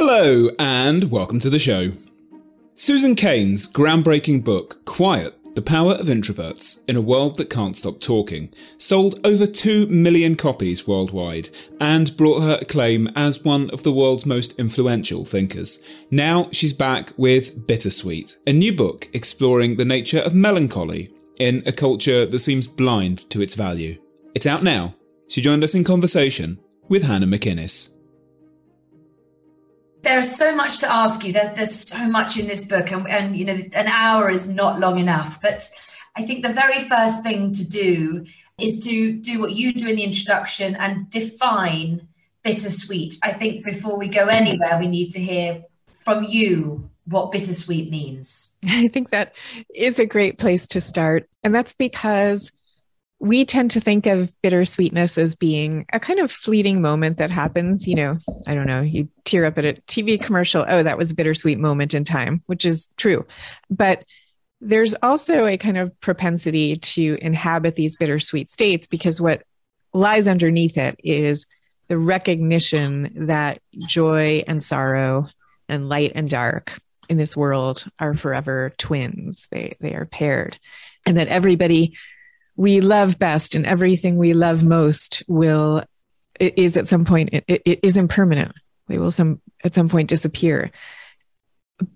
Hello, and welcome to the show. Susan Cain's groundbreaking book, Quiet The Power of Introverts in a World That Can't Stop Talking, sold over 2 million copies worldwide and brought her acclaim as one of the world's most influential thinkers. Now she's back with Bittersweet, a new book exploring the nature of melancholy in a culture that seems blind to its value. It's out now. She joined us in conversation with Hannah McInnes there's so much to ask you. There's there's so much in this book, and, and you know, an hour is not long enough. But I think the very first thing to do is to do what you do in the introduction and define bittersweet. I think before we go anywhere, we need to hear from you what bittersweet means. I think that is a great place to start. And that's because we tend to think of bittersweetness as being a kind of fleeting moment that happens. You know, I don't know, you tear up at a TV commercial. Oh, that was a bittersweet moment in time, which is true. But there's also a kind of propensity to inhabit these bittersweet states because what lies underneath it is the recognition that joy and sorrow and light and dark in this world are forever twins. They they are paired. And that everybody we love best and everything we love most will is at some point it, it is impermanent they will some at some point disappear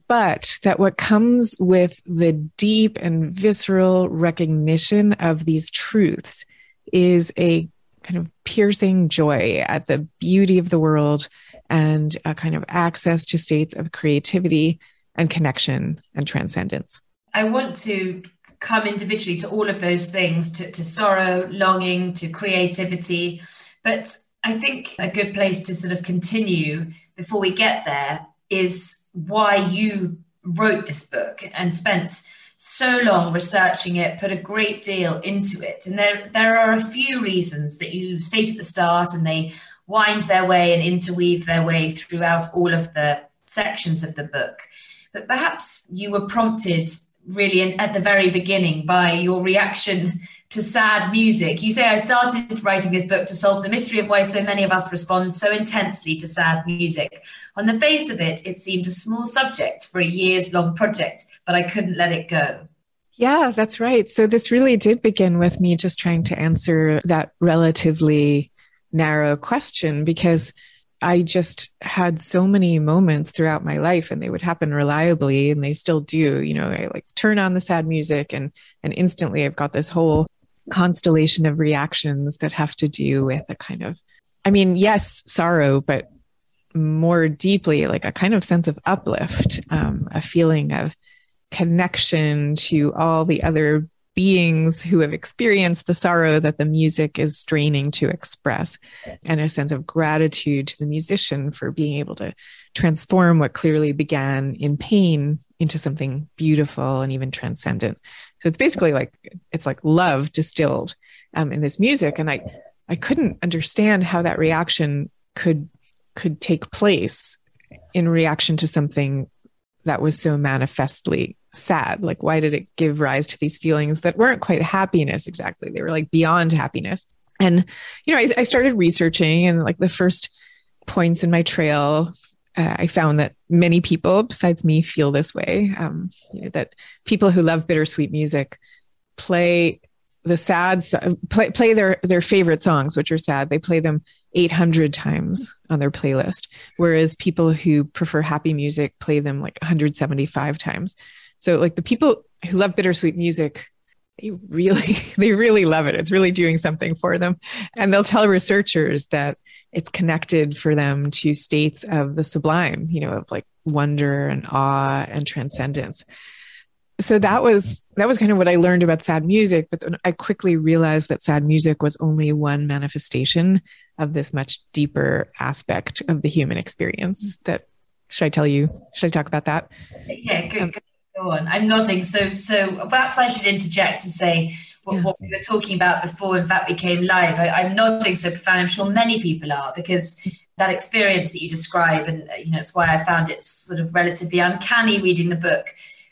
but that what comes with the deep and visceral recognition of these truths is a kind of piercing joy at the beauty of the world and a kind of access to states of creativity and connection and transcendence. I want to come individually to all of those things to, to sorrow, longing, to creativity. But I think a good place to sort of continue before we get there is why you wrote this book and spent so long researching it, put a great deal into it. And there, there are a few reasons that you state at the start, and they wind their way and interweave their way throughout all of the sections of the book. But perhaps you were prompted really in, at the very beginning by your reaction to sad music. You say, I started writing this book to solve the mystery of why so many of us respond so intensely to sad music. On the face of it, it seemed a small subject for a years long project, but I couldn't let it go. Yeah, that's right. So this really did begin with me just trying to answer that relatively narrow question because I just had so many moments throughout my life and they would happen reliably and they still do. You know, I like turn on the sad music and and instantly I've got this whole constellation of reactions that have to do with a kind of I mean, yes, sorrow, but more deeply like a kind of sense of uplift, um, a feeling of connection to all the other beings who have experienced the sorrow that the music is straining to express, and a sense of gratitude to the musician for being able to transform what clearly began in pain into something beautiful and even transcendent. So it's basically like it's like love distilled um, in this music, and I I couldn't understand how that reaction could could take place in reaction to something that was so manifestly sad? Like, why did it give rise to these feelings that weren't quite happiness exactly? They were like beyond happiness. And, you know, I, I started researching, and like the first points in my trail, uh, I found that many people besides me feel this way. Um, you know, that people who love bittersweet music play the sad play, play their their favorite songs which are sad they play them 800 times on their playlist whereas people who prefer happy music play them like 175 times so like the people who love bittersweet music, they really, they really love it. It's really doing something for them. And they'll tell researchers that it's connected for them to states of the sublime, you know, of like wonder and awe and transcendence. So that was that was kind of what I learned about sad music, but I quickly realized that sad music was only one manifestation of this much deeper aspect of the human experience. That should I tell you? Should I talk about that? Yeah, good. Um, Go on. I'm nodding. So, so perhaps I should interject to say what, yeah. what we were talking about before. In fact, we came live. I, am nodding so profound. I'm sure many people are because that experience that you describe, and you know, it's why I found it sort of relatively uncanny reading the book,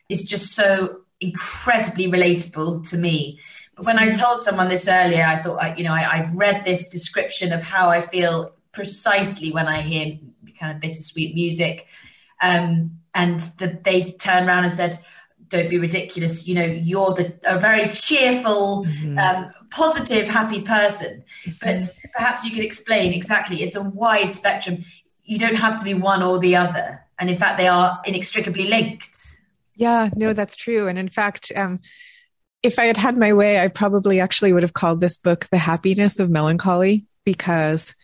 is just so incredibly relatable to me. But when I told someone this earlier, I thought, you know, I, I've read this description of how I feel precisely when I hear kind of bittersweet music. Um, and the, they turned around and said, don't be ridiculous. You know, you're the a very cheerful, mm-hmm. um, positive, happy person. But mm-hmm. perhaps you could explain exactly. It's a wide spectrum. You don't have to be one or the other, and in fact, they are inextricably linked. Yeah, no, that's true. And in fact, um, if I had had my way, I probably actually would have called this book "The Happiness of Melancholy" because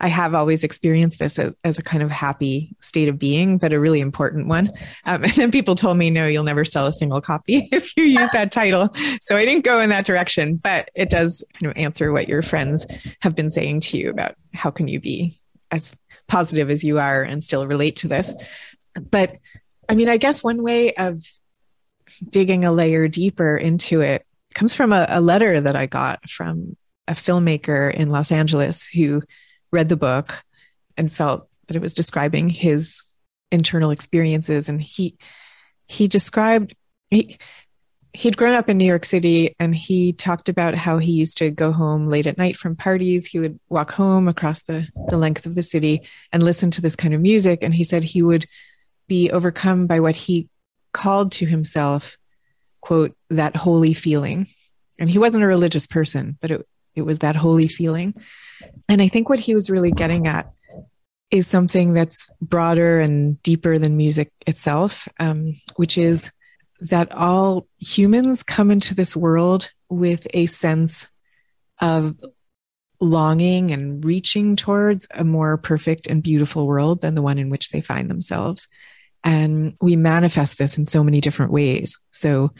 I have always experienced this as, as, a kind of happy state of being, but a really important one. Um, and then people told me, no, you'll never sell a single copy if you use that title. So I didn't go in that direction, but it does kind of answer what your friends have been saying to you about how can you be as positive as you are and still relate to this. But I mean, I guess one way of digging a layer deeper into it comes from a, a letter that I got from a filmmaker in Los Angeles who read the book and felt that it was describing his internal experiences and he he described he he'd grown up in New York City and he talked about how he used to go home late at night from parties. He would walk home across the, the length of the city and listen to this kind of music. And he said he would be overcome by what he called to himself, quote, that holy feeling. And he wasn't a religious person, but it, it was that holy feeling. And I think what he was really getting at is something that's broader and deeper than music itself, um, which is that all humans come into this world with a sense of longing and reaching towards a more perfect and beautiful world than the one in which they find themselves. And we manifest this in so many different ways. So,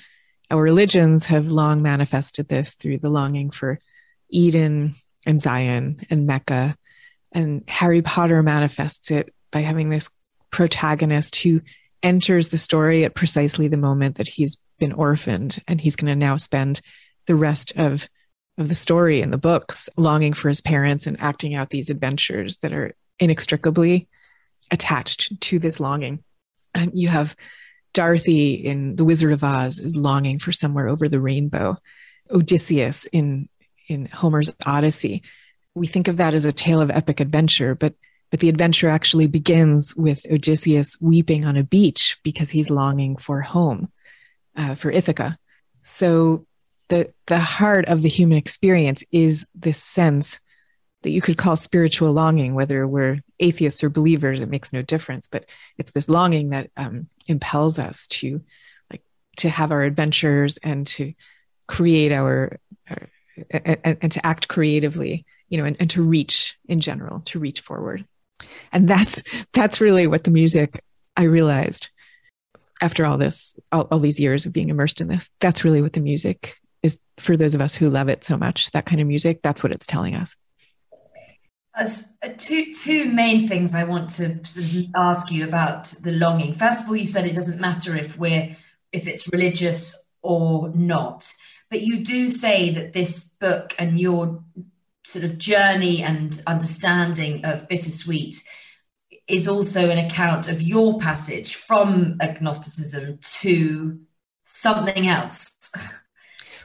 our religions have long manifested this through the longing for Eden and Zion and Mecca. And Harry Potter manifests it by having this protagonist who enters the story at precisely the moment that he's been orphaned and he's going to now spend the rest of of the story in the books longing for his parents and acting out these adventures that are inextricably attached to this longing and you have dorothy in the wizard of oz is longing for somewhere over the rainbow odysseus in in Homer's Odyssey. We think of that as a tale of epic adventure, but but the adventure actually begins with Odysseus weeping on a beach because he's longing for home, uh, for Ithaca. So the the heart of the human experience is this sense that you could call spiritual longing, whether we're atheists or believers, it makes no difference. But it's this longing that um, impels us to like to have our adventures and to create our, our and, and, to act creatively you know and, and to reach in general to reach forward and that's that's really what the music i realized after all this all, all these years of being immersed in this that's really what the music is for those of us who love it so much that kind of music that's what it's telling us as uh, two two main things I want to ask you about the longing. First of all, you said it doesn't matter if we're if it's religious or not. But you do say that this book and your sort of journey and understanding of bittersweet is also an account of your passage from agnosticism to something else.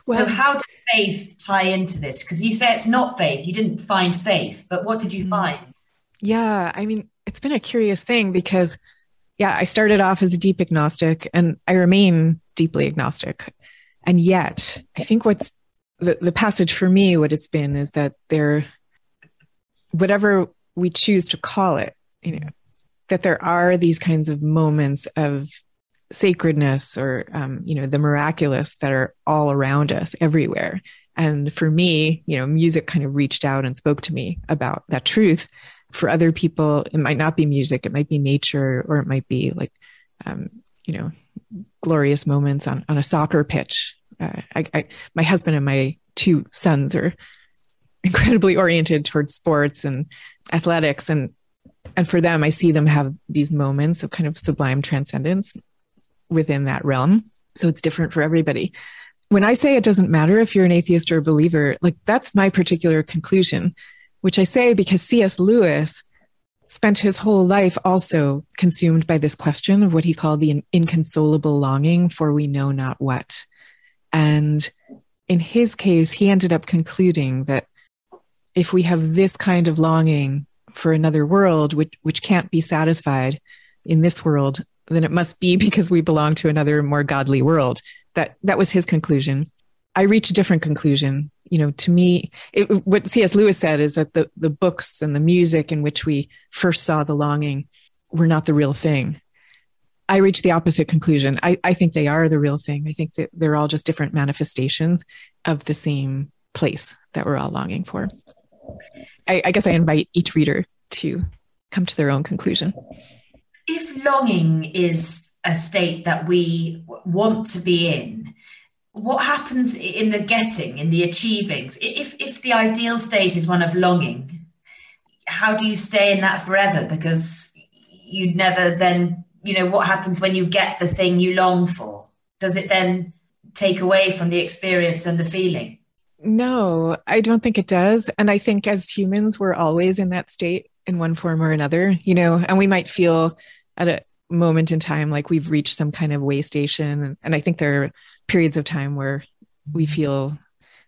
Well, so, how did faith tie into this? Because you say it's not faith, you didn't find faith, but what did you mm. find? Yeah, I mean, it's been a curious thing because, yeah, I started off as a deep agnostic and I remain deeply agnostic. And yet, I think what's the, the passage for me, what it's been is that there, whatever we choose to call it, you know, that there are these kinds of moments of sacredness or, um, you know, the miraculous that are all around us everywhere. And for me, you know, music kind of reached out and spoke to me about that truth. For other people, it might not be music, it might be nature, or it might be like, um, you know, glorious moments on, on a soccer pitch. Uh, I, I, my husband and my two sons are incredibly oriented towards sports and athletics, and and for them, I see them have these moments of kind of sublime transcendence within that realm. So it's different for everybody. When I say it doesn't matter if you're an atheist or a believer, like that's my particular conclusion, which I say because C.S. Lewis spent his whole life also consumed by this question of what he called the inconsolable longing for we know not what. And in his case, he ended up concluding that if we have this kind of longing for another world which which can't be satisfied in this world then it must be because we belong to another more godly world. That that was his conclusion. I reached a different conclusion you know to me it, what cs lewis said is that the the books and the music in which we first saw the longing were not the real thing. I reached the opposite conclusion. I, I think they are the real thing. I think that they're all just different manifestations of the same place that we're all longing for. I, I guess I invite each reader to come to their own conclusion. If longing is a state that we want to be in, what happens in the getting, in the achievings? If, if the ideal state is one of longing, how do you stay in that forever? Because you'd never then, you know, what happens when you get the thing you long for? Does it then take away from the experience and the feeling? No, I don't think it does. And I think as humans, we're always in that state in one form or another, you know, and we might feel at a moment in time like we've reached some kind of way station. And I think there are periods of time where we mm-hmm. feel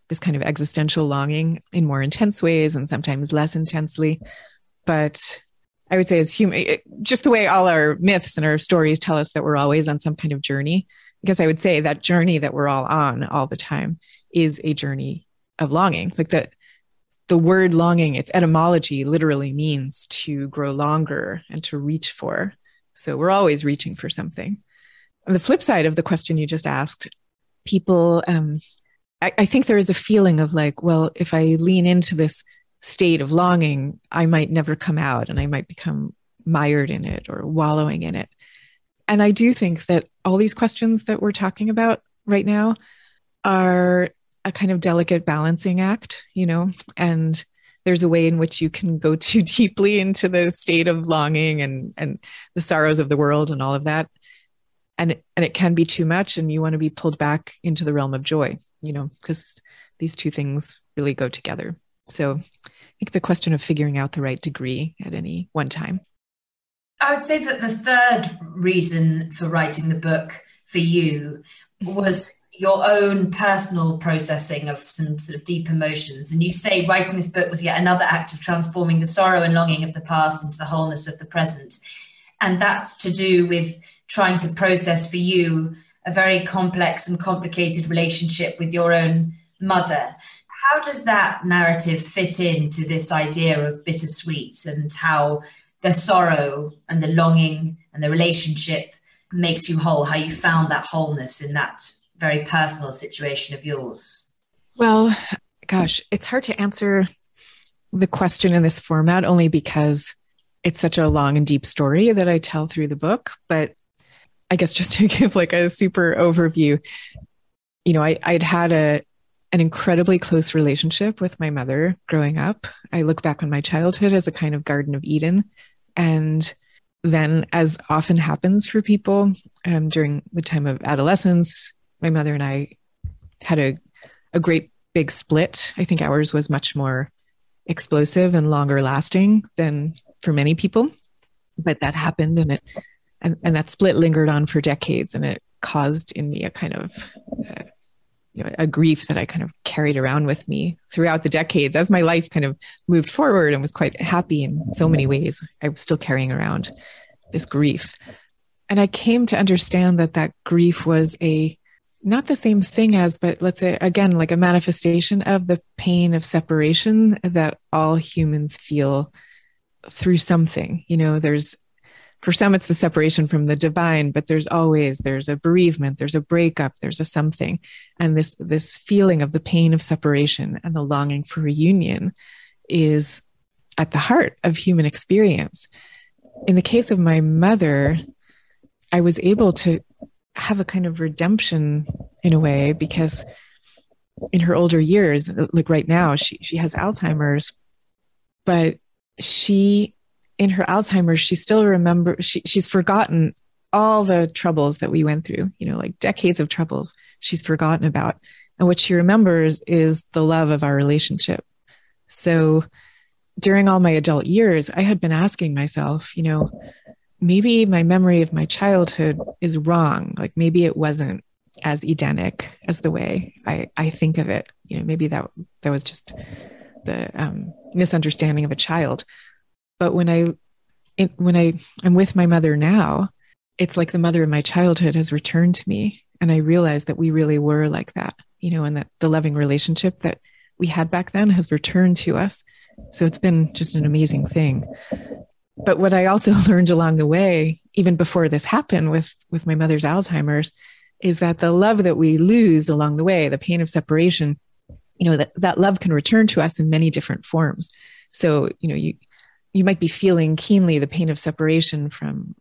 this kind of existential longing in more intense ways and sometimes less intensely. But I would say, as human, just the way all our myths and our stories tell us that we're always on some kind of journey, because I would say that journey that we're all on all the time is a journey of longing. Like the the word longing, its etymology literally means to grow longer and to reach for. So we're always reaching for something. On the flip side of the question you just asked, people, um, I, I think there is a feeling of like, well, if I lean into this state of longing, I might never come out and I might become mired in it or wallowing in it. And I do think that all these questions that we're talking about right now are a kind of delicate balancing act, you know, and there's a way in which you can go too deeply into the state of longing and and the sorrows of the world and all of that. And and it can be too much and you want to be pulled back into the realm of joy you know because these two things really go together. So it's a question of figuring out the right degree at any one time. I would say that the third reason for writing the book for you was your own personal processing of some sort of deep emotions. And you say writing this book was yet another act of transforming the sorrow and longing of the past into the wholeness of the present. And that's to do with trying to process for you a very complex and complicated relationship with your own mother. How does that narrative fit into this idea of bittersweet and how the sorrow and the longing and the relationship makes you whole, how you found that wholeness in that very personal situation of yours? Well, gosh, it's hard to answer the question in this format only because it's such a long and deep story that I tell through the book. But I guess just to give like a super overview, you know, I, I'd had a an incredibly close relationship with my mother growing up. I look back on my childhood as a kind of Garden of Eden. And then, as often happens for people um, during the time of adolescence, my mother and I had a, a great big split. I think ours was much more explosive and longer lasting than for many people. But that happened and it and, and that split lingered on for decades and it caused in me a kind of uh, you know, a grief that I kind of carried around with me throughout the decades as my life kind of moved forward and was quite happy in so many ways. I was still carrying around this grief. And I came to understand that that grief was a not the same thing as, but let's say again, like a manifestation of the pain of separation that all humans feel through something. You know, there's for some it's the separation from the divine, but there's always there's a bereavement, there's a breakup, there's a something, and this this feeling of the pain of separation and the longing for reunion is at the heart of human experience. In the case of my mother, I was able to have a kind of redemption in a way because in her older years like right now she she has alzheimer's but she in her alzheimer's she still remember she, she's forgotten all the troubles that we went through you know like decades of troubles she's forgotten about and what she remembers is the love of our relationship so during all my adult years i had been asking myself you know maybe my memory of my childhood is wrong. Like maybe it wasn't as Edenic as the way I, I think of it. You know, maybe that that was just the um, misunderstanding of a child. But when I it, when I am with my mother now, it's like the mother of my childhood has returned to me. And I realize that we really were like that, you know, and that the loving relationship that we had back then has returned to us. So it's been just an amazing thing. But what I also learned along the way, even before this happened with, with my mother's Alzheimer's, is that the love that we lose along the way, the pain of separation, you know, that, that love can return to us in many different forms. So, you know, you you might be feeling keenly the pain of separation from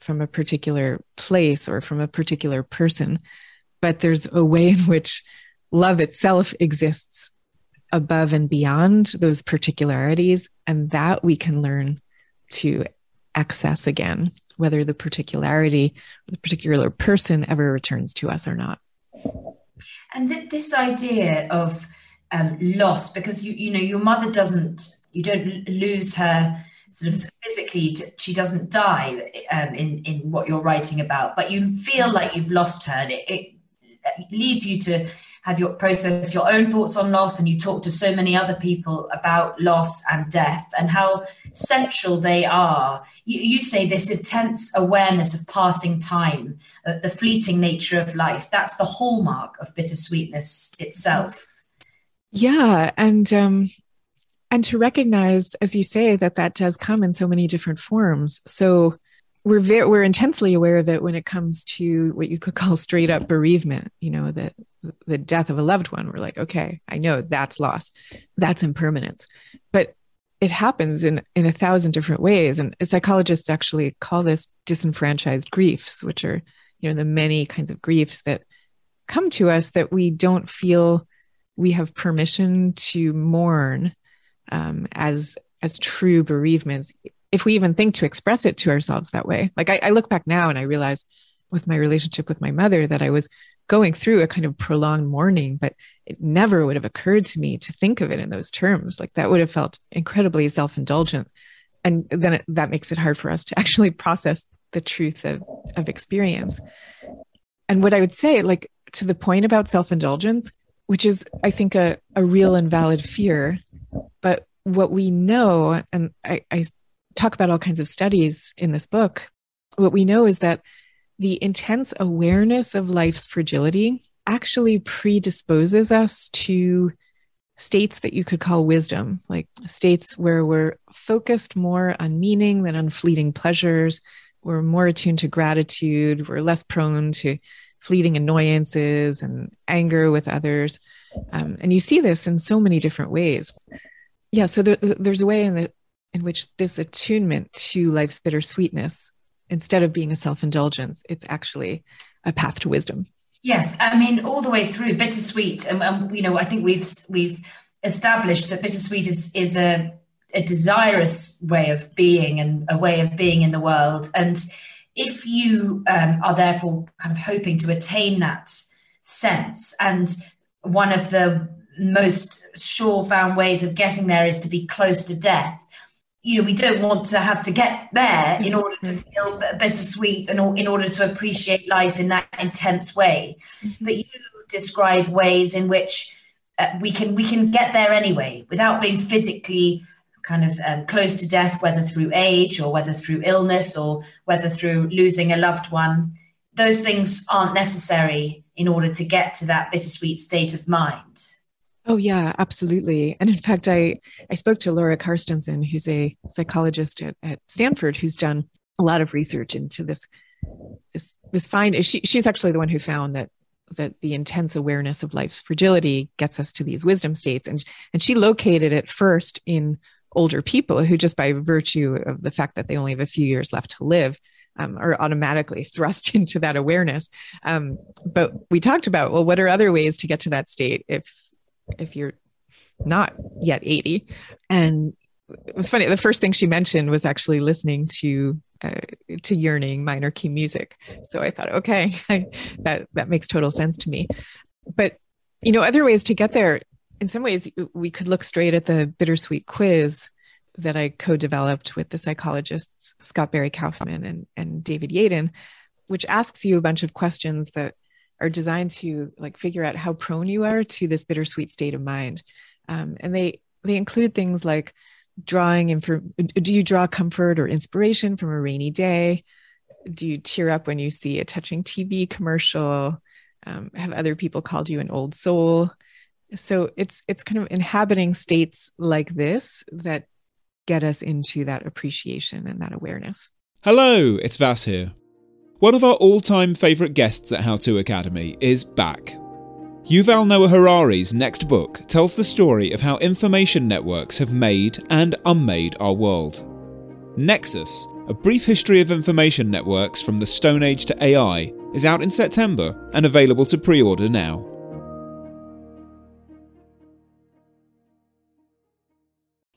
from a particular place or from a particular person but there's a way in which love itself exists above and beyond those particularities and that we can learn to access again whether the particularity the particular person ever returns to us or not. And th- this idea of um, loss because you you know your mother doesn't you don't lose her sort of physically she doesn't die um, in in what you're writing about but you feel like you've lost her and it, it, leads you to have your process your own thoughts on loss and you talk to so many other people about loss and death and how central they are. You, you say this intense awareness of passing time uh, the fleeting nature of life that's the hallmark of bittersweetness itself. Yeah and um and to recognize as you say that that does come in so many different forms. So we're very we're intensely aware of it when it comes to what you could call straight up bereavement you know the the death of a loved one. We're like okay i know that's loss that's impermanence. But it happens in in a thousand different ways. And psychologists actually call this disenfranchised griefs which are you know the many kinds of griefs that come to us that we don't feel we have permission to mourn um, as as true bereavements if we even think to express it to ourselves that way. Like I, I look back now and i realize with my relationship with my mother that i was going through a kind of prolonged mourning but it never would have occurred to me to think of it in those terms. Like that would have felt incredibly self-indulgent. And then it, that makes it hard for us to actually process the truth of, of experience. And what i would say like to the point about self-indulgence which is i think a, a real and valid fear but what we know, and I, I talk about all kinds of studies in this book, what we know is that the intense awareness of life's fragility actually predisposes us to states that you could call wisdom, like states where we're focused more on meaning than on fleeting pleasures. We're more attuned to gratitude. We're less prone to fleeting annoyances and anger with others. Um, and you see this in so many different ways. Yeah so there, there's a way in the in which this attunement to life's bittersweetness instead of being a self-indulgence it's actually a path to wisdom. Yes i mean all the way through bittersweet and, and you know i think we've we've established that bittersweet is is a a desirous way of being and a way of being in the world. And if you um, are therefore kind of hoping to attain that sense and one of the most sure found ways of getting there is to be close to death you know we don't want to have to get there in order to mm-hmm. feel bittersweet and in order to appreciate life in that intense way mm-hmm. but you describe ways in which uh, we can we can get there anyway without being physically kind of um, close to death whether through age or whether through illness or whether through losing a loved one those things aren't necessary in order to get to that bittersweet state of mind Oh yeah, absolutely. And in fact, I I spoke to Laura Carstensen, who's a psychologist at, at Stanford, who's done a lot of research into this this this find. She she's actually the one who found that that the intense awareness of life's fragility gets us to these wisdom states, and and she located it first in older people who just by virtue of the fact that they only have a few years left to live um, are automatically thrust into that awareness. Um, but we talked about, well, what are other ways to get to that state if if you're not yet 80 and it was funny the first thing she mentioned was actually listening to uh, to yearning minor key music. So i thought okay that that makes total sense to me. But you know other ways to get there in some ways we could look straight at the bittersweet quiz that i co-developed with the psychologists scott barry kaufman and, and david yaden which asks you a bunch of questions that are designed to like figure out how prone you are to this bittersweet state of mind. Um, and they they include things like drawing in for do you draw comfort or inspiration from a rainy day? Do you tear up when you see a touching tv commercial? Um, have other people called you an old soul so it's it's kind of inhabiting states like this that get us into that appreciation and that awareness hello it's vas here one of our all-time favorite guests at how to academy is back Yuval Noah Harari's next book tells the story of how information networks have made and unmade our world. Nexus, a brief history of information networks from the Stone Age to AI, is out in September and available to pre order now.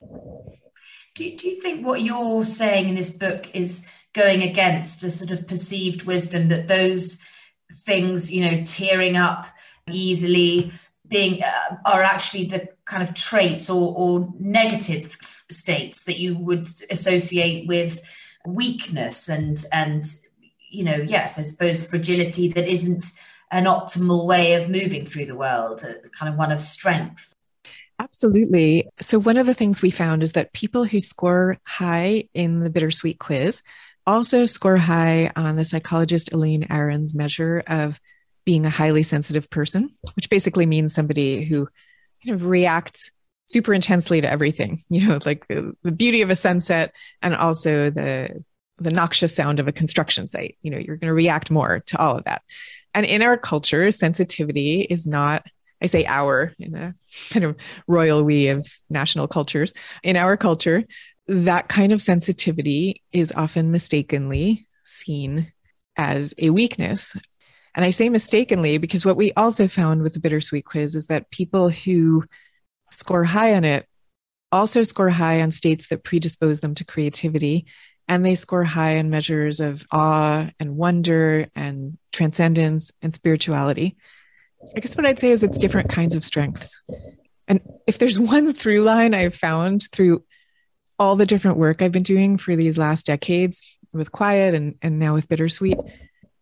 Do, do you think what you're saying in this book is going against a sort of perceived wisdom that those things, you know, tearing up easily, being uh, are actually the kind of traits or, or negative states that you would associate with weakness and and you know yes i suppose fragility that isn't an optimal way of moving through the world kind of one of strength Absolutely. So, one of the things we found is that people who score high in the bittersweet quiz also score high on the psychologist Elaine Aron's measure of being a highly sensitive person, which basically means somebody who kind of reacts super intensely to everything, you know, like the, the beauty of a sunset and also the the noxious sound of a construction site. You know, you're going to react more to all of that. And in our culture, sensitivity is not I say our in a kind of royal we of national cultures. In our culture, that kind of sensitivity is often mistakenly seen as a weakness. And I say mistakenly because what we also found with the bittersweet quiz is that people who score high on it also score high on states that predispose them to creativity. And they score high on measures of awe and wonder and transcendence and spirituality. I guess what I'd say is it's different kinds of strengths. And if there's one through line I've found through all the different work I've been doing for these last decades with Quiet and, and now with Bittersweet,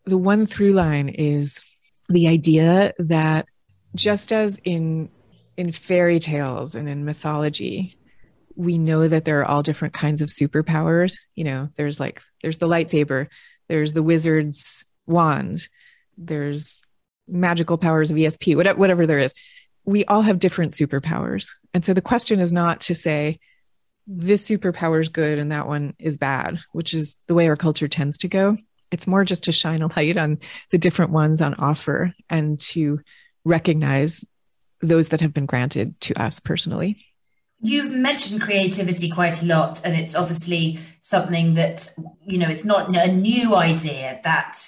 the one through line is the idea that just as in in fairy tales and in mythology, we know that there are all different kinds of superpowers. You know, there's like there's the lightsaber, there's the wizard's wand, there's magical powers of ESP, whatever, whatever there is, we all have different superpowers. And so the question is not to say, this superpower is good and that one is bad, which is the way our culture tends to go. It's more just to shine a light on the different ones on offer and to recognize those that have been granted to us personally. You mentioned creativity quite a lot, and it's obviously something that, you know, it's not a new idea that.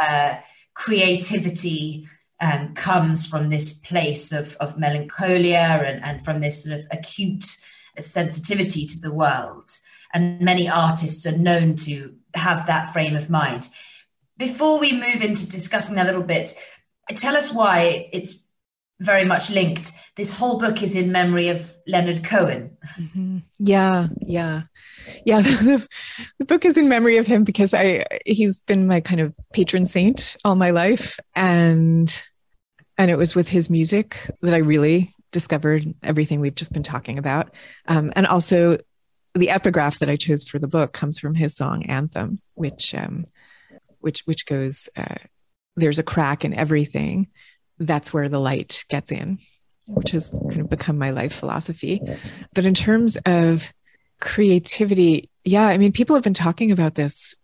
Uh, creativity um, comes from this place of, of melancholia and, and from this sort of acute sensitivity to the world. And many artists are known to have that frame of mind. Before we move into discussing that a little bit, tell us why it's very much linked. This whole book is in memory of Leonard Cohen. Mm-hmm. Yeah, yeah yeah the, the, book is in memory of him because i he's been my kind of patron saint all my life and and it was with his music that i really discovered everything we've just been talking about um, and also the epigraph that i chose for the book comes from his song anthem which um, which which goes uh, there's a crack in everything that's where the light gets in which has kind of become my life philosophy. But in terms of creativity yeah i mean people have been talking about this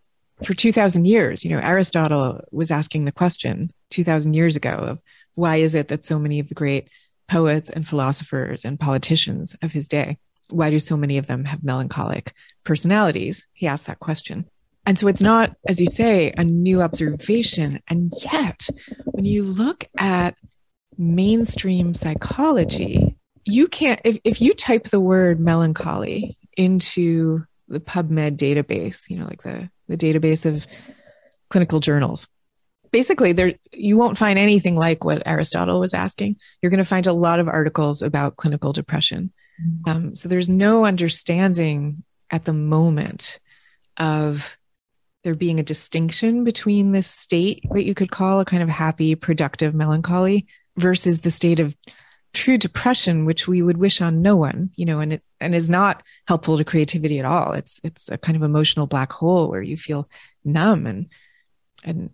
for 2000 years. You know aristotle was asking the question 2000 years ago of why is it that so many of the great poets and philosophers and politicians of his day why do so many of them have melancholic personalities? He asked that question and so it's not as you say a new observation and yet when you look at mainstream psychology you can't if, if you type the word melancholy into the PubMed database, you know, like the, the database of clinical journals. Basically, there you won't find anything like what Aristotle was asking. You're going to find a lot of articles about clinical depression. Mm-hmm. Um, so there's no understanding at the moment of there being a distinction between this state that you could call a kind of happy, productive melancholy versus the state of true depression, which we would wish on no one, you know, and it and is not helpful to creativity at all. It's it's a kind of emotional black hole where you feel numb and and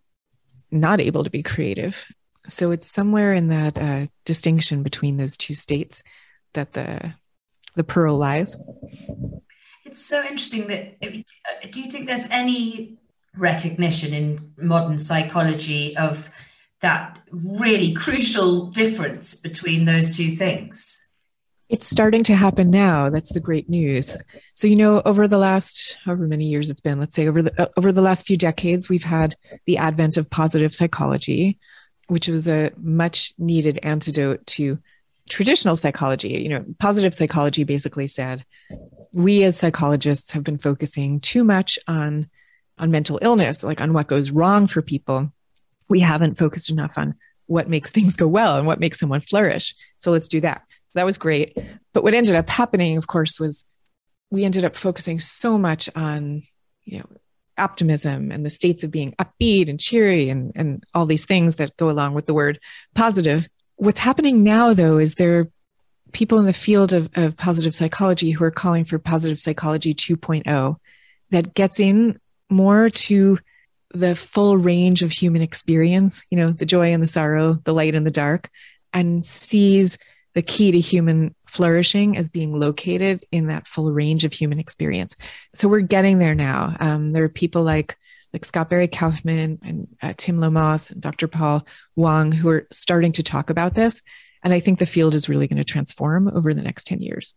not able to be creative. So it's somewhere in that uh, distinction between those two states that the the pearl lies. It's so interesting that. Uh, do you think there's any recognition in modern psychology of that really crucial difference between those two things? It's starting to happen now. That's the great news. So, you know, over the last however many years it's been, let's say over the uh, over the last few decades, we've had the advent of positive psychology, which was a much needed antidote to traditional psychology. You know, positive psychology basically said we as psychologists have been focusing too much on on mental illness, like on what goes wrong for people. We haven't focused enough on what makes things go well and what makes someone flourish. So let's do that. So that was great. But what ended up happening, of course, was we ended up focusing so much on, you know, optimism and the states of being upbeat and cheery and, and all these things that go along with the word positive. What's happening now, though, is there people in the field of, of positive psychology who are calling for positive psychology 2.0 that gets in more to the full range of human experience, you know, the joy and the sorrow, the light and the dark, and sees the key to human flourishing as being located in that full range of human experience. So we're getting there now. Um, there are people like like Scott Barry Kaufman and uh, Tim Lomas and Dr. Paul Wong who are starting to talk about this. And I think the field is really going to transform over the next 10 years.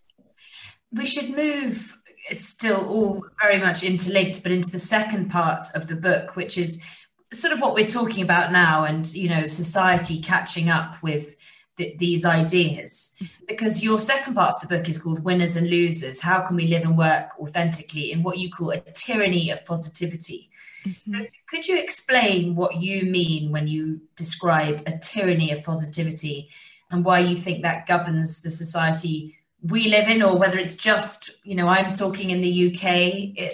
We should move still all very much interlinked, but into the second part of the book, which is sort of what we're talking about now, and you know, society catching up with th- these ideas. Because your second part of the book is called "Winners and Losers: How Can We Live and Work Authentically in What You Call a Tyranny of Positivity." Mm-hmm. So could you explain what you mean when you describe a tyranny of positivity, and why you think that governs the society we live in or whether it's just you know i'm talking in the uk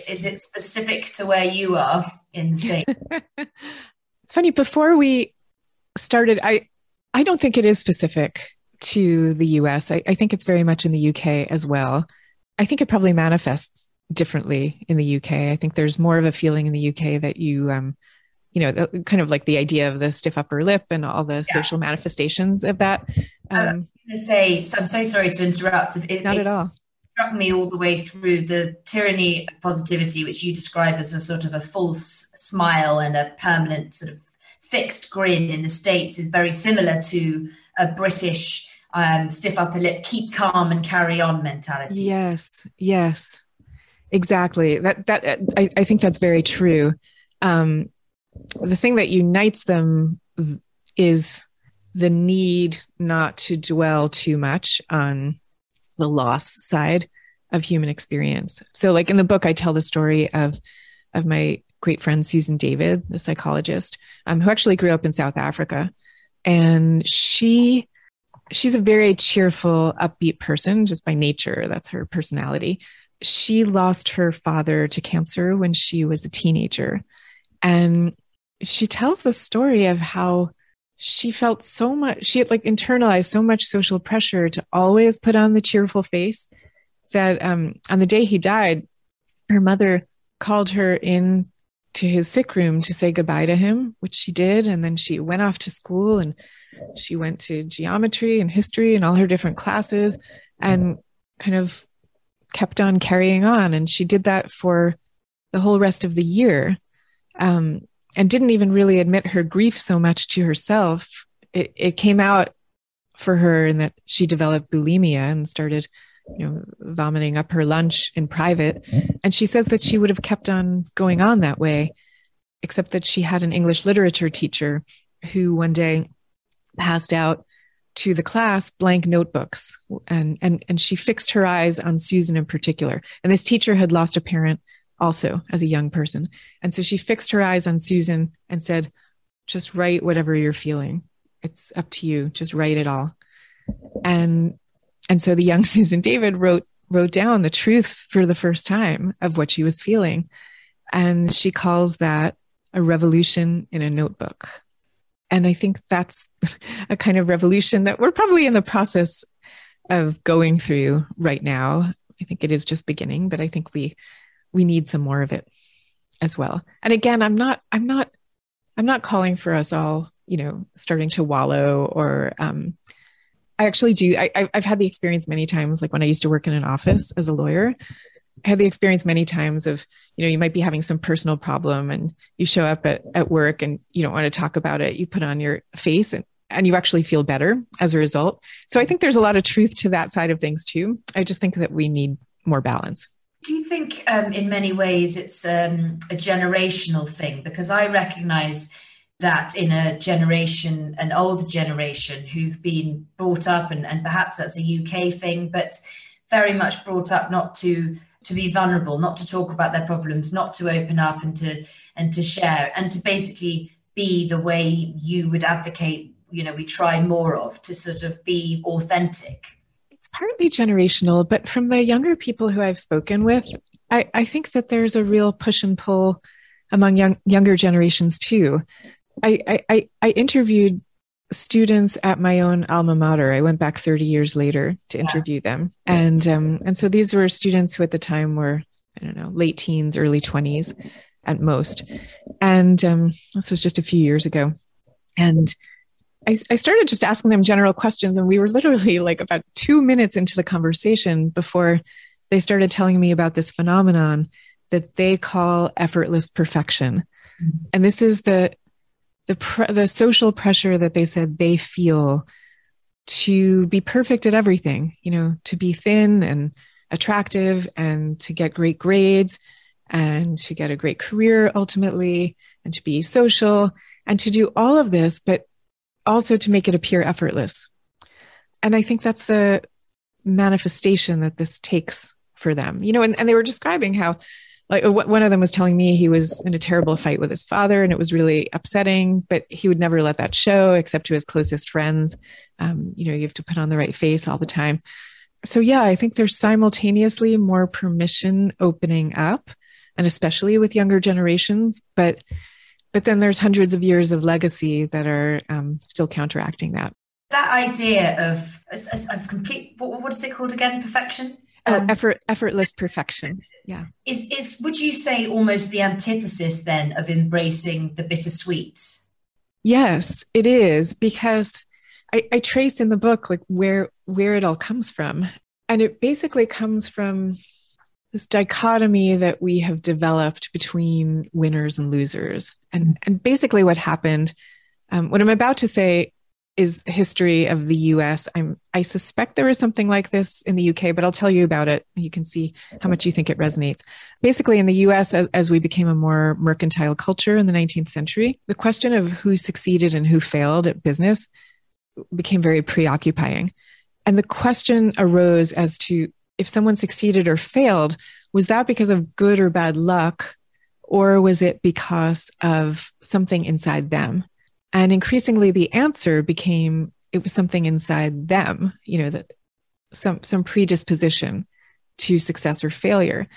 is it specific to where you are in the state? It's funny before we started i i don't think it is specific to the us I, I think it's very much in the uk as well. I think it probably manifests differently in the uk i think there's more of a feeling in the uk that you um you know the, kind of like the idea of the stiff upper lip and all the yeah. social manifestations of that um, to say, so I'm so sorry to interrupt. It, Not at all. Struck me all the way through the tyranny of positivity, which you describe as a sort of a false smile and a permanent sort of fixed grin in the states, is very similar to a British um, stiff upper lip, keep calm and carry on mentality. Yes, yes, exactly. That that I, I think that's very true. Um, the thing that unites them is the need not to dwell too much on the loss side of human experience. So like in the book I tell the story of of my great friend Susan David, the psychologist, um, who actually grew up in South Africa. And she she's a very cheerful, upbeat person just by nature. That's her personality. She lost her father to cancer when she was a teenager. And she tells the story of how she felt so much she had like internalized so much social pressure to always put on the cheerful face that um, on the day he died her mother called her in to his sick room to say goodbye to him which she did. And then she went off to school and she went to geometry and history and all her different classes and kind of kept on carrying on. And she did that for the whole rest of the year. Um, and didn't even really admit her grief so much to herself. It, it came out for her in that she developed bulimia and started, you know, vomiting up her lunch in private. And she says that she would have kept on going on that way, except that she had an English literature teacher who one day passed out to the class blank notebooks and and and she fixed her eyes on Susan in particular. And this teacher had lost a parent also as a young person. And so she fixed her eyes on Susan and said, just write whatever you're feeling. It's up to you. Just write it all. And and so the young Susan David wrote wrote down the truth for the first time of what she was feeling. And she calls that a revolution in a notebook. And I think that's a kind of revolution that we're probably in the process of going through right now. I think it is just beginning, but I think we we need some more of it as well. And again, I'm not I'm not I'm not calling for us all, you know, starting to wallow or um, I actually do. I, I've had the experience many times, like when I used to work in an office as a lawyer. I had the experience many times of, you know, you might be having some personal problem and you show up at, at work and you don't want to talk about it. You put on your face and, and you actually feel better as a result. So I think there's a lot of truth to that side of things too. I just think that we need more balance. Do you think, um, in many ways, it's um, a generational thing? Because I recognize that in a generation, an older generation who've been brought up, and, and perhaps that's a UK thing, but very much brought up not to to be vulnerable, not to talk about their problems, not to open up and to and to share, and to basically be the way you would advocate. You know, we try more of to sort of be authentic. Partly generational, but from the younger people who I've spoken with, I, I think that there's a real push and pull among young, younger generations too. I, I, I interviewed students at my own alma mater. I went back 30 years later to interview them. And um, and so these were students who at the time were, I don't know, late teens, early 20s at most. And um, this was just a few years ago. And I, I started just asking them general questions. And we were literally like about two minutes into the conversation before they started telling me about this phenomenon that they call effortless perfection. Mm-hmm. And this is the the pre- the social pressure that they said they feel to be perfect at everything, you know, to be thin and attractive and to get great grades and to get a great career ultimately and to be social and to do all of this, but also to make it appear effortless. And I think that's the manifestation that this takes for them, you know, and, and they were describing how like one of them was telling me he was in a terrible fight with his father and it was really upsetting but he would never let that show except to his closest friends um, you know you have to put on the right face all the time so yeah i think there's simultaneously more permission opening up and especially with younger generations but but then there's hundreds of years of legacy that are um, still counteracting that that idea of of complete what, what is it called again perfection Oh, um, effort, effortless perfection. Yeah. Is is would you say almost the antithesis then of embracing the bittersweet? Yes, it is because I, I trace in the book like where where it all comes from, and it basically comes from this dichotomy that we have developed between winners and losers, and and basically what happened. Um, what I'm about to say is history of the US. I'm I suspect there is something like this in the UK, but I'll tell you about it. You can see how much you think it resonates. Basically, in the US, as, as we became a more mercantile culture in the 19th century, the question of who succeeded and who failed at business became very preoccupying. And the question arose as to if someone succeeded or failed, was that because of good or bad luck? Or was it because of something inside them? And increasingly, the answer became it was something inside them, you know, that some some predisposition to success or failure.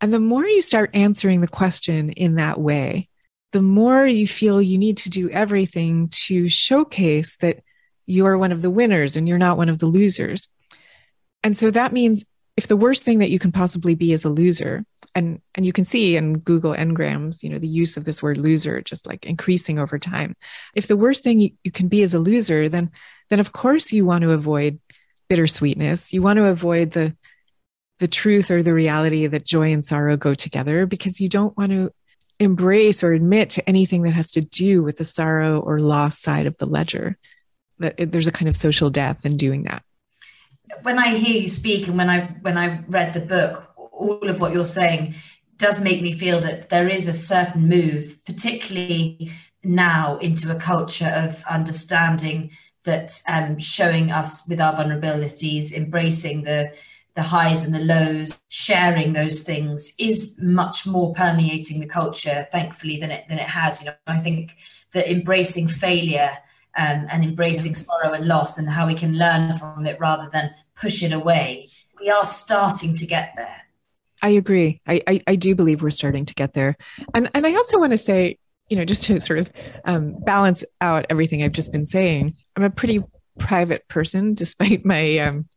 And the more you start answering the question in that way, the more you feel you need to do everything to showcase that you're one of the winners and you're not one of the losers. And so that means if the worst thing that you can possibly be is a loser, and and you can see in Google Ngrams, you know, the use of this word loser just like increasing over time. If the worst thing you, you can be is a loser, then then of course you want to avoid bittersweetness. You want to avoid the the truth or the reality that joy and sorrow go together because you don't want to embrace or admit to anything that has to do with the sorrow or loss side of the ledger. That there's a kind of social death in doing that. When I hear you speak and when I when I read the book, all of what you're saying does make me feel that there is a certain move, particularly now, into a culture of understanding that um, showing us with our vulnerabilities, embracing the the highs and the lows, sharing those things is much more permeating the culture, thankfully, than it than it has. You know, I think that embracing failure um, and embracing sorrow and loss and how we can learn from it rather than push it away, we are starting to get there. I agree. I, I, I do believe we're starting to get there, and and I also want to say, you know, just to sort of um, balance out everything I've just been saying, I'm a pretty private person, despite my um,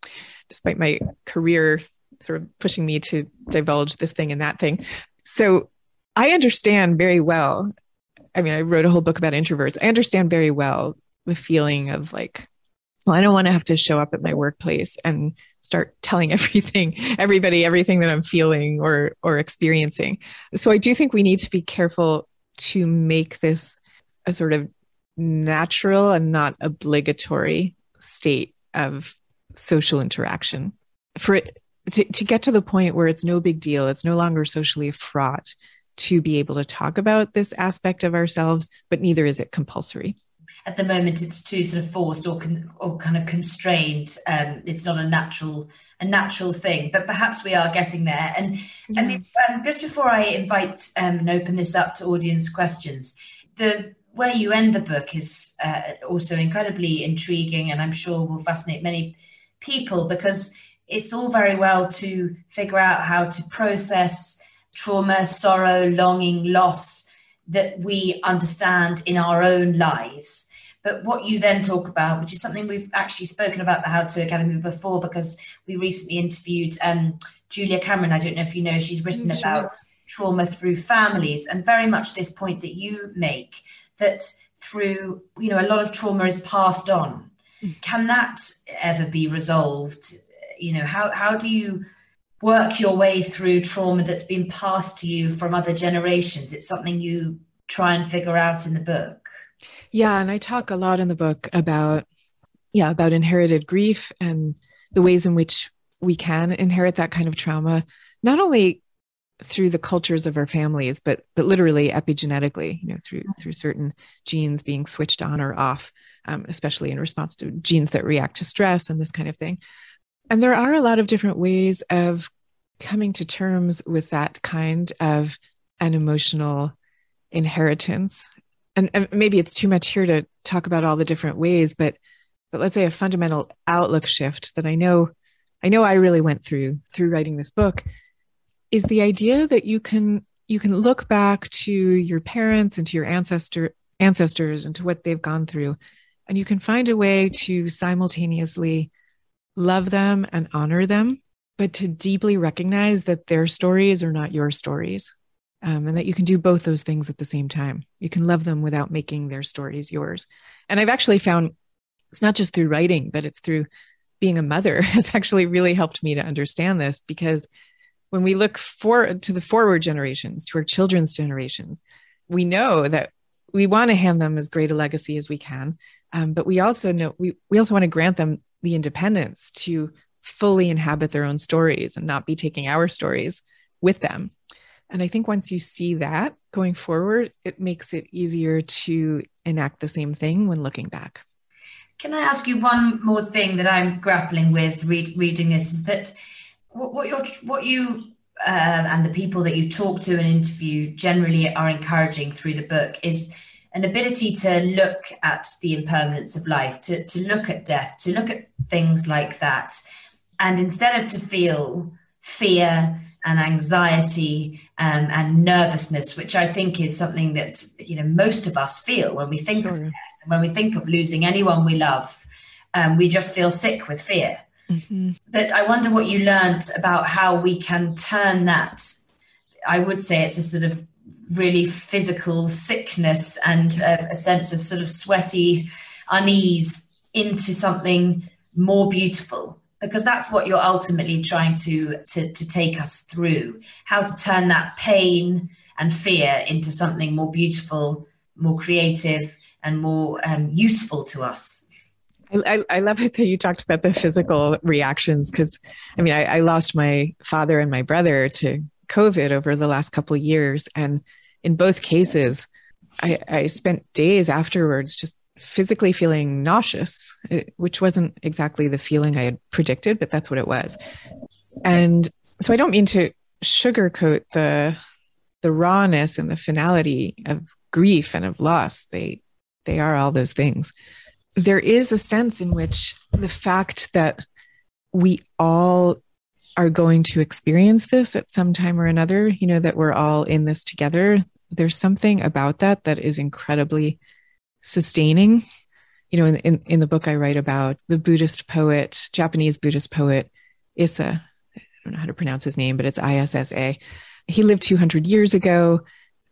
despite my career sort of pushing me to divulge this thing and that thing. So I understand very well. I mean, I wrote a whole book about introverts. I understand very well the feeling of like, well, I don't want to have to show up at my workplace and start telling everything, everybody, everything that I'm feeling or or experiencing. So I do think we need to be careful to make this a sort of natural and not obligatory state of social interaction for it to, to get to the point where it's no big deal it's no longer socially fraught to be able to talk about this aspect of ourselves but neither is it compulsory at the moment it's too sort of forced or con- or kind of constrained um, it's not a natural a natural thing but perhaps we are getting there and yeah. i mean um, just before i invite um, and open this up to audience questions the where you end the book is uh, also incredibly intriguing and i'm sure will fascinate many people because it's all very well to figure out how to process trauma, sorrow, longing, loss that we understand in our own lives. But what you then talk about, which is something we've actually spoken about the How to Academy before, because we recently interviewed um, Julia Cameron. I don't know if you know, she's written mm, about trauma through families, and very much this point that you make that through, you know, a lot of trauma is passed on can that ever be resolved? You know, how, how do you work your way through trauma that's been passed to you from other generations? It's something you try and figure out in the book. Yeah, and I talk a lot in the book about yeah, about inherited grief and the ways in which we can inherit that kind of trauma, not only through the cultures of our families, but but literally epigenetically, you know, through through certain genes being switched on or off, um, especially in response to genes that react to stress and this kind of thing. And there are a lot of different ways of coming to terms with that kind of an emotional inheritance. And, and maybe it's too much here to talk about all the different ways, but but let's say a fundamental outlook shift that I know I know I really went through through writing this book is the idea that you can you can look back to your parents and to your ancestor ancestors and to what they've gone through and you can find a way to simultaneously love them and honor them but to deeply recognize that their stories are not your stories um, and that you can do both those things at the same time you can love them without making their stories yours and i've actually found it's not just through writing but it's through being a mother has actually really helped me to understand this because when we look forward to the forward generations, to our children's generations, we know that we want to hand them as great a legacy as we can. Um, but we also know we, we also want to grant them the independence to fully inhabit their own stories and not be taking our stories with them. And I think once you see that going forward, it makes it easier to enact the same thing when looking back. Can I ask you one more thing that I'm grappling with read, reading this? Is that what, what you're what you uh, and the people that you talk to and interview generally are encouraging through the book is an ability to look at the impermanence of life, to, to look at death, to look at things like that. And instead of to feel fear and anxiety um, and nervousness, which I think is something that you know most of us feel when we think sure. of death and when we think of losing anyone we love, um, we just feel sick with fear. Mm-hmm. But I wonder what you learned about how we can turn that. I would say it's a sort of really physical sickness and a, a sense of sort of sweaty unease into something more beautiful because that's what you're ultimately trying to, to to take us through how to turn that pain and fear into something more beautiful more creative and more um, useful to us. I, I, love it that you talked about the physical reactions because I mean I, I, lost my father and my brother to COVID over the last couple of years, and in both cases, I, I spent days afterwards just physically feeling nauseous, uh, which wasn't exactly the feeling I had predicted, but that's what it was. And so I don't mean to sugarcoat the the rawness and the finality of grief and of loss. They they are all those things. There is a sense in which the fact that we all are going to experience this at some time or another, you know, that we're all in this together, there's something about that that is incredibly sustaining. You know, in, in, in the book, I write about the Buddhist poet, Japanese Buddhist poet, Issa. I don't know how to pronounce his name, but it's I S S A. He lived 200 years ago.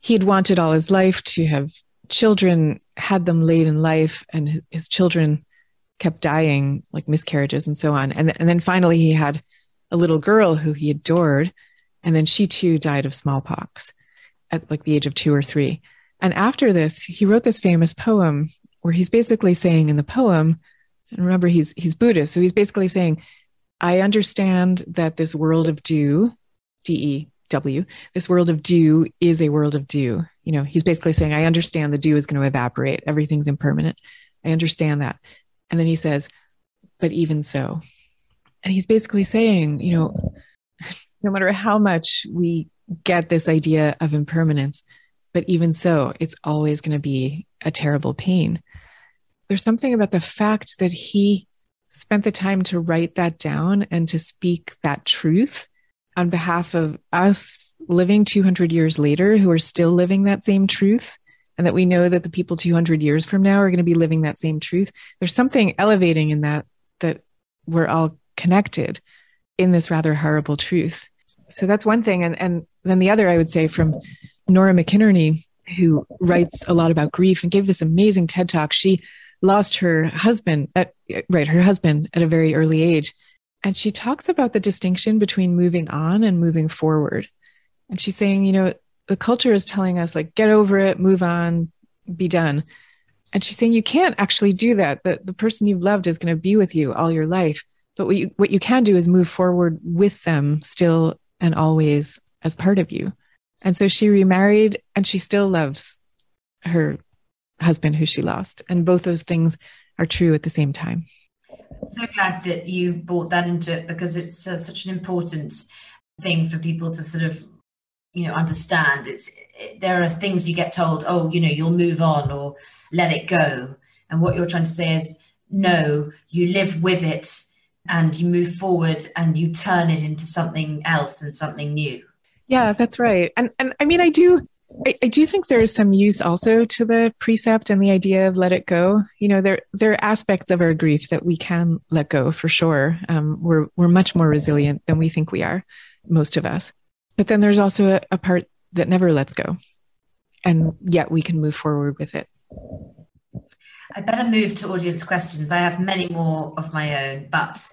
He had wanted all his life to have children, had them late in life, and his children kept dying, like miscarriages and so on. And, and then finally, he had a little girl who he adored. And then she too died of smallpox at like the age of two or three. And after this, he wrote this famous poem where he's basically saying in the poem, and remember he's he's Buddhist, so he's basically saying, I understand that this world of dew, D E W, this world of dew is a world of dew. You know, he's basically saying, I understand the dew is going to evaporate, everything's impermanent. I understand that. And then he says, but even so. And he's basically saying, you know, no matter how much we get this idea of impermanence, but even so, it's always going to be a terrible pain. There's something about the fact that he spent the time to write that down and to speak that truth on behalf of us living 200 years later who are still living that same truth and that we know that the people 200 years from now are going to be living that same truth. There's something elevating in that that we're all connected in this rather horrible truth. So that's one thing. And and then the other i would say from Nora McInerny, who writes a lot about grief and gave this amazing TED talk. She lost her husband at right her husband at a very early age. And she talks about the distinction between moving on and moving forward. And she's saying you know the culture is telling us like get over it move on be done. And she's saying you can't actually do that. The, the person you've loved is going to be with you all your life. But what you what you can do is move forward with them still and always as part of you and so she remarried and she still loves her husband who she lost. And both those things are true at the same time. So glad that you brought that into it because it's uh, such an important thing for people to sort of, you know, understand. It's it, there are things you get told, oh, you know, you'll move on or let it go. And what you're trying to say is, no, you live with it and you move forward and you turn it into something else and something new. Yeah, that's right. And and I mean, I do I, I, do think there is some use also to the precept and the idea of let it go. You know, there there are aspects of our grief that we can let go for sure. Um, we're we're much more resilient than we think we are, most of us. But then there's also a, a part that never lets go, and yet we can move forward with it. I better move to audience questions. I have many more of my own, but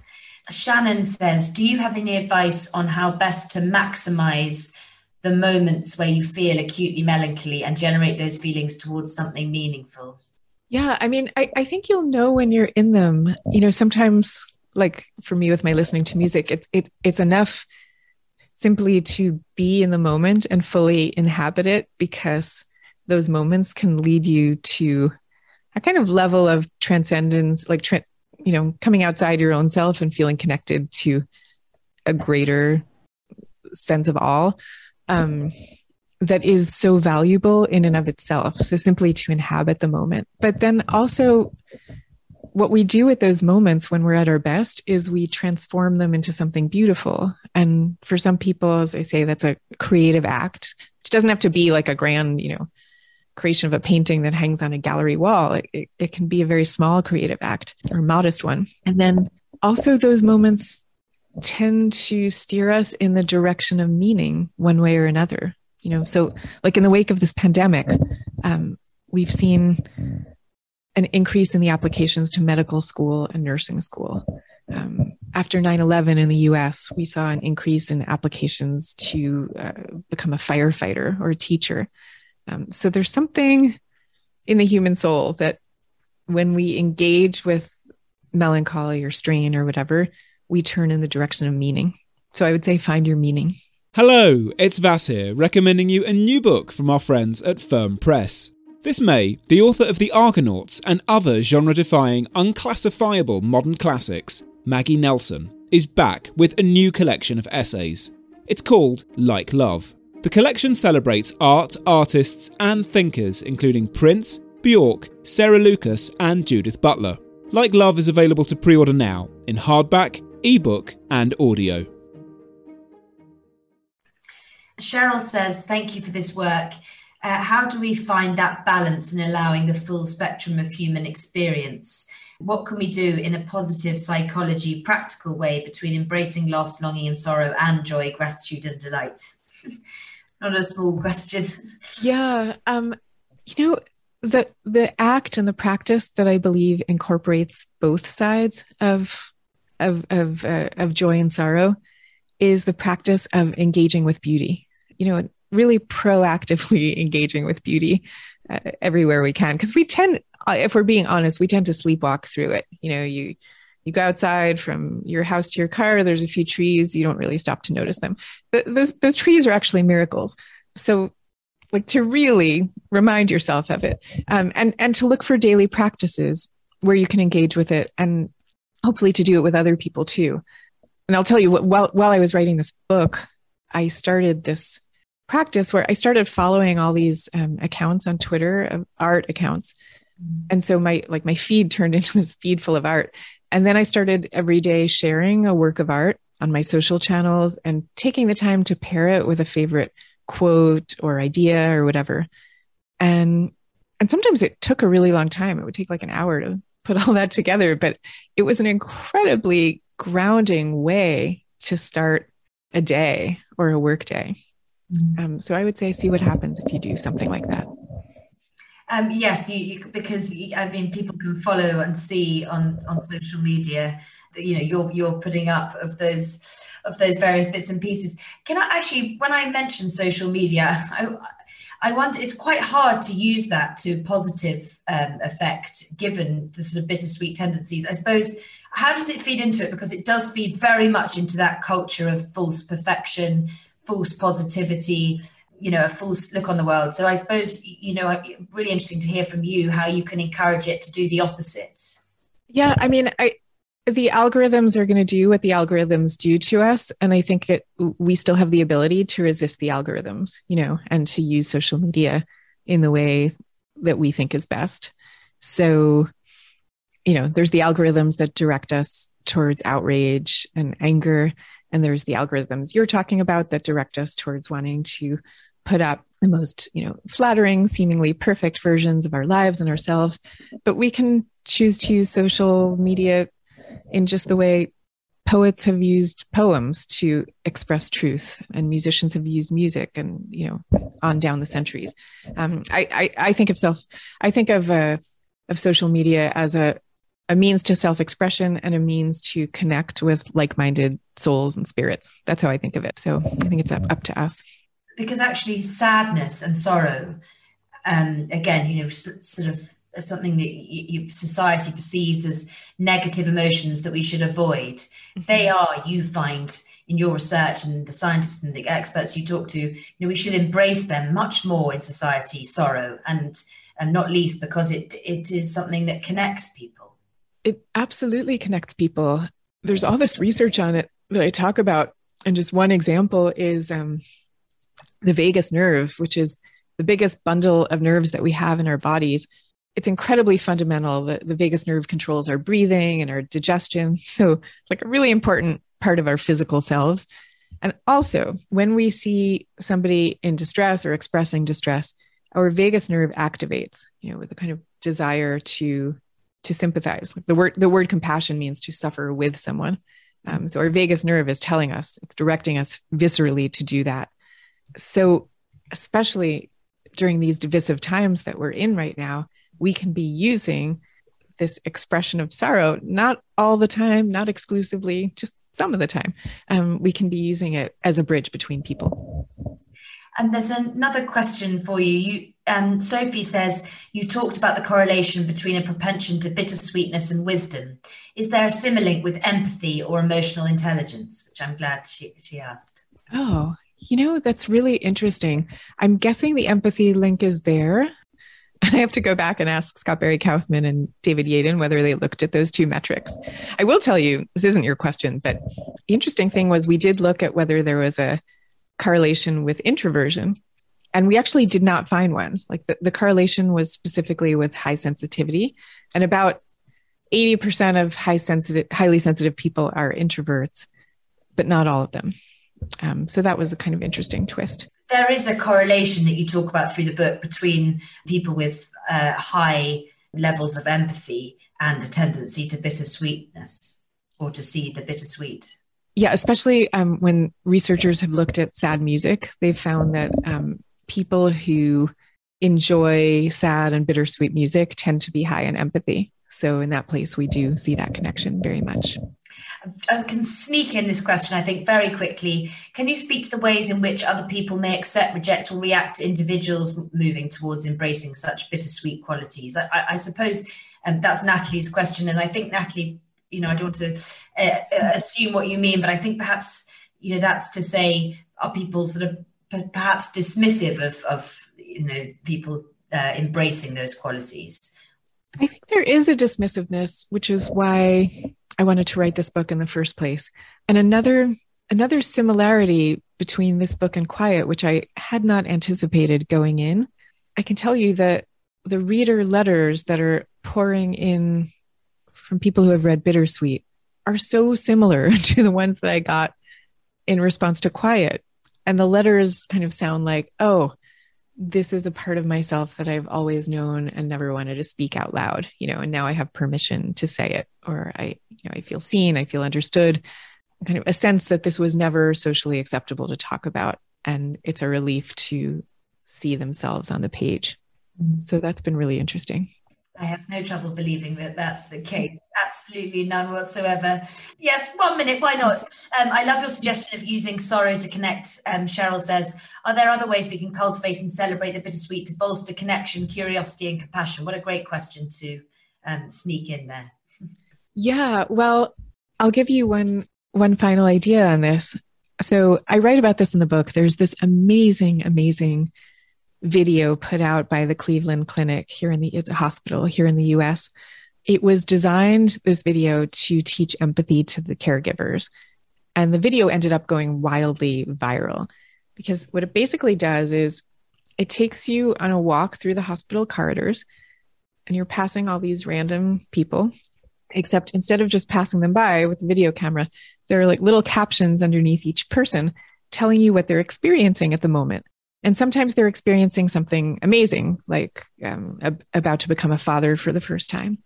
Shannon says, Do you have any advice on how best to maximize the moments where you feel acutely melancholy and generate those feelings towards something meaningful? Yeah, I mean, I, I think you'll know when you're in them. You know, sometimes, like for me with my listening to music, it, it, it's enough simply to be in the moment and fully inhabit it because those moments can lead you to a kind of level of transcendence, like tra- you know, coming outside your own self and feeling connected to a greater sense of all um, that is so valuable in and of itself. So simply to inhabit the moment. But then also, what we do at those moments when we're at our best is we transform them into something beautiful. And for some people, as I say, that's a creative act, which doesn't have to be like a grand, you know, creation of a painting that hangs on a gallery wall. It, it, it, can be a very small creative act or modest one. And then also, those moments tend to steer us in the direction of meaning one way or another. You know, so like in the wake of this pandemic, um, we've seen an increase in the applications to medical school and nursing school. Um, after 9 11 in the US, we saw an increase in applications to uh, become a firefighter or a teacher. Um, so there's something in the human soul that when we engage with melancholy or strain or whatever, we turn in the direction of meaning. So I would say find your meaning. Hello, it's Vas here, recommending you a new book from our friends at Firm Press. This May, the author of The Argonauts and other genre defying, unclassifiable modern classics, Maggie Nelson, is back with a new collection of essays. It's called Like Love. The collection celebrates art, artists, and thinkers, including Prince, Bjork, Sarah Lucas, and Judith Butler. Like Love is available to pre order now in hardback, ebook, and audio. Cheryl says, Thank you for this work. Uh, how do we find that balance in allowing the full spectrum of human experience? What can we do in a positive psychology, practical way between embracing loss, longing, and sorrow, and joy, gratitude, and delight? Not a small question. Yeah. Um, you know, the the act and the practice that I believe incorporates both sides of of of uh, of joy and sorrow is the practice of engaging with beauty. You know, really proactively engaging with beauty uh, everywhere we can because we tend uh, if we're being honest we tend to sleepwalk through it you know you you go outside from your house to your car there's a few trees you don't really stop to notice them but those those trees are actually miracles so like to really remind yourself of it um, and and to look for daily practices where you can engage with it and hopefully to do it with other people too and i'll tell you what while while i was writing this book i started this practice where I started following all these um, accounts on Twitter of art accounts. Mm-hmm. And so my like my feed turned into this feed full of art. And then I started every day sharing a work of art on my social channels and taking the time to pair it with a favorite quote or idea or whatever. And and sometimes it took a really long time. It would take like an hour to put all that together, but it was an incredibly grounding way to start a day or a work day. Mm. Um, so I would say see what happens if you do something like that. Um, yes, you, you, because I mean people can follow and see on on social media that you know you're you're putting up of those of those various bits and pieces. Can I actually, when I mention social media, I I wonder it's quite hard to use that to positive um, effect given the sort of bittersweet tendencies. I suppose how does it feed into it? Because it does feed very much into that culture of false perfection, false positivity you know a false look on the world. So i suppose you know really interesting to hear from you how you can encourage it to do the opposite. Yeah i mean i the algorithms are going to do what the algorithms do to us and i think it we still have the ability to resist the algorithms you know and to use social media in the way that we think is best. So you know there's the algorithms that direct us towards outrage and anger and there's the algorithms you're talking about that direct us towards wanting to put up the most you know flattering seemingly perfect versions of our lives and ourselves but we can choose to use social media in just the way poets have used poems to express truth and musicians have used music and you know on down the centuries um, I, I, I think of self i think of uh, of social media as a a means to self expression and a means to connect with like minded souls and spirits. That's how I think of it. So I think it's up, up to us. Because actually, sadness and sorrow, um, again, you know, sort of something that you, society perceives as negative emotions that we should avoid. Mm-hmm. They are, you find in your research and the scientists and the experts you talk to, you know, we should embrace them much more in society, sorrow, and, and not least because it it is something that connects people it absolutely connects people. There's all this research on it that I talk about. And just one example is um, the vagus nerve, which is the biggest bundle of nerves that we have in our bodies. It's incredibly fundamental. The, the vagus nerve controls our breathing and our digestion. So, like a really important part of our physical selves. And also, when we see somebody in distress or expressing distress, our vagus nerve activates, you know, with a kind of desire to to sympathize. Like The word the word compassion means to suffer with someone. Um, so our vagus nerve is telling us, it's directing us viscerally to do that. So especially during these divisive times that we're in right now, we can be using this expression of sorrow, not all the time, not exclusively, just some of the time. Um, we can be using it as a bridge between people. And there's another question for you. You um, Sophie says you talked about the correlation between a propension to bittersweetness and wisdom. Is there a similar link with empathy or emotional intelligence? Which I'm glad she, she asked. Oh, you know, that's really interesting. I'm guessing the empathy link is there. And I have to go back and ask Scott Barry Kaufman and David Yaden whether they looked at those two metrics. I will tell you, this isn't your question, but the interesting thing was we did look at whether there was a correlation with introversion. And we actually did not find one. Like the, the correlation was specifically with high sensitivity. And about 80% of high sensitive, highly sensitive people are introverts, but not all of them. Um, so that was a kind of interesting twist. There is a correlation that you talk about through the book between people with uh, high levels of empathy and a tendency to bittersweetness or to see the bittersweet. Yeah, especially um, when researchers have looked at sad music, they've found that um, people who enjoy sad and bittersweet music tend to be high in empathy. So, in that place, we do see that connection very much. I can sneak in this question, I think, very quickly. Can you speak to the ways in which other people may accept, reject, or react to individuals moving towards embracing such bittersweet qualities? I, I suppose um, that's Natalie's question, and I think Natalie, you know, I don't want to uh, uh, assume what you mean, but I think perhaps you know that's to say, are people sort of perhaps dismissive of, of you know people uh, embracing those qualities? I think there is a dismissiveness, which is why I wanted to write this book in the first place. And another another similarity between this book and Quiet, which I had not anticipated going in, I can tell you that the reader letters that are pouring in from people who have read Bittersweet are so similar to the ones that I got in response to Quiet. And the letters kind of sound like, oh, this is a part of myself that I've always known and never wanted to speak out loud, you know, and now I have permission to say it, or I, you know, I feel seen, I feel understood, kind of a sense that this was never socially acceptable to talk about. And it's a relief to see themselves on the page. Mm-hmm. So that's been really interesting. I have no trouble believing that that's the case. Absolutely none whatsoever. Yes, one minute, why not? Um, I love your suggestion of using sorrow to connect. Um, Cheryl says, Are there other ways we can cultivate and celebrate the bittersweet to bolster connection, curiosity, and compassion? What a great question to um, sneak in there. Yeah, well, I'll give you one one final idea on this. So I write about this in the book. There's this amazing, amazing video put out by the Cleveland Clinic here in the it's a hospital here in the US. It was designed this video to teach empathy to the caregivers. And the video ended up going wildly viral because what it basically does is it takes you on a walk through the hospital corridors and you're passing all these random people except instead of just passing them by with a video camera there are like little captions underneath each person telling you what they're experiencing at the moment and sometimes they're experiencing something amazing, like um, ab- about to become a father for the first time.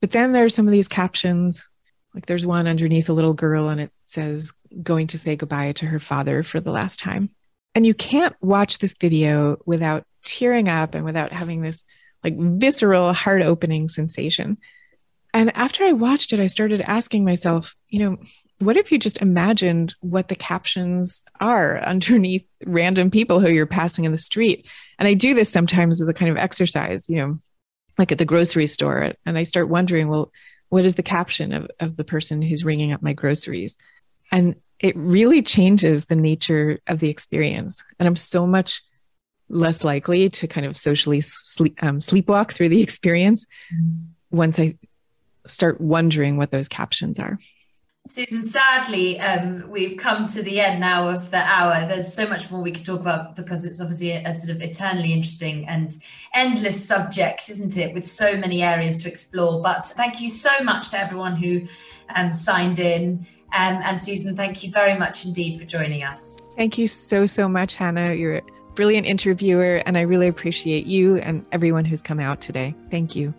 But then there's some of these captions, like there's one underneath a little girl and it says, going to say goodbye to her father for the last time. And you can't watch this video without tearing up and without having this like visceral, heart opening sensation. And after I watched it, I started asking myself, you know, what if you just imagined what the captions are underneath random people who you're passing in the street? And I do this sometimes as a kind of exercise, you know, like at the grocery store. And I start wondering, well, what is the caption of, of the person who's ringing up my groceries? And it really changes the nature of the experience. And I'm so much less likely to kind of socially sleep, um, sleepwalk through the experience mm-hmm. once I start wondering what those captions are. Susan, sadly, um, we've come to the end now of the hour. There's so much more we could talk about because it's obviously a, a, sort of eternally interesting and endless subject, isn't it? With so many areas to explore. But thank you so much to everyone who um, signed in. Um, and Susan, thank you very much indeed for joining us. Thank you so, so much, Hannah. You're a brilliant interviewer, and I really appreciate you and everyone who's come out today. Thank you.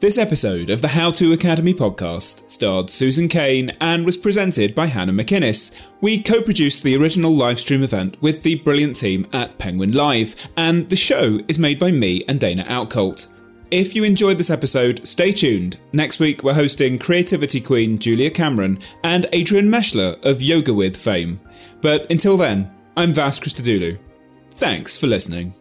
This episode of the How To Academy podcast starred Susan Cain and was presented by Hannah McInnes. We co produced the original livestream event with the brilliant team at Penguin Live, and the show is made by me and Dana Outcult. If you enjoyed this episode, stay tuned. Next week, we're hosting creativity queen Julia Cameron and Adriene Mishler of Yoga With fame. But until then, I'm Vas Christodoulou. Thanks for listening.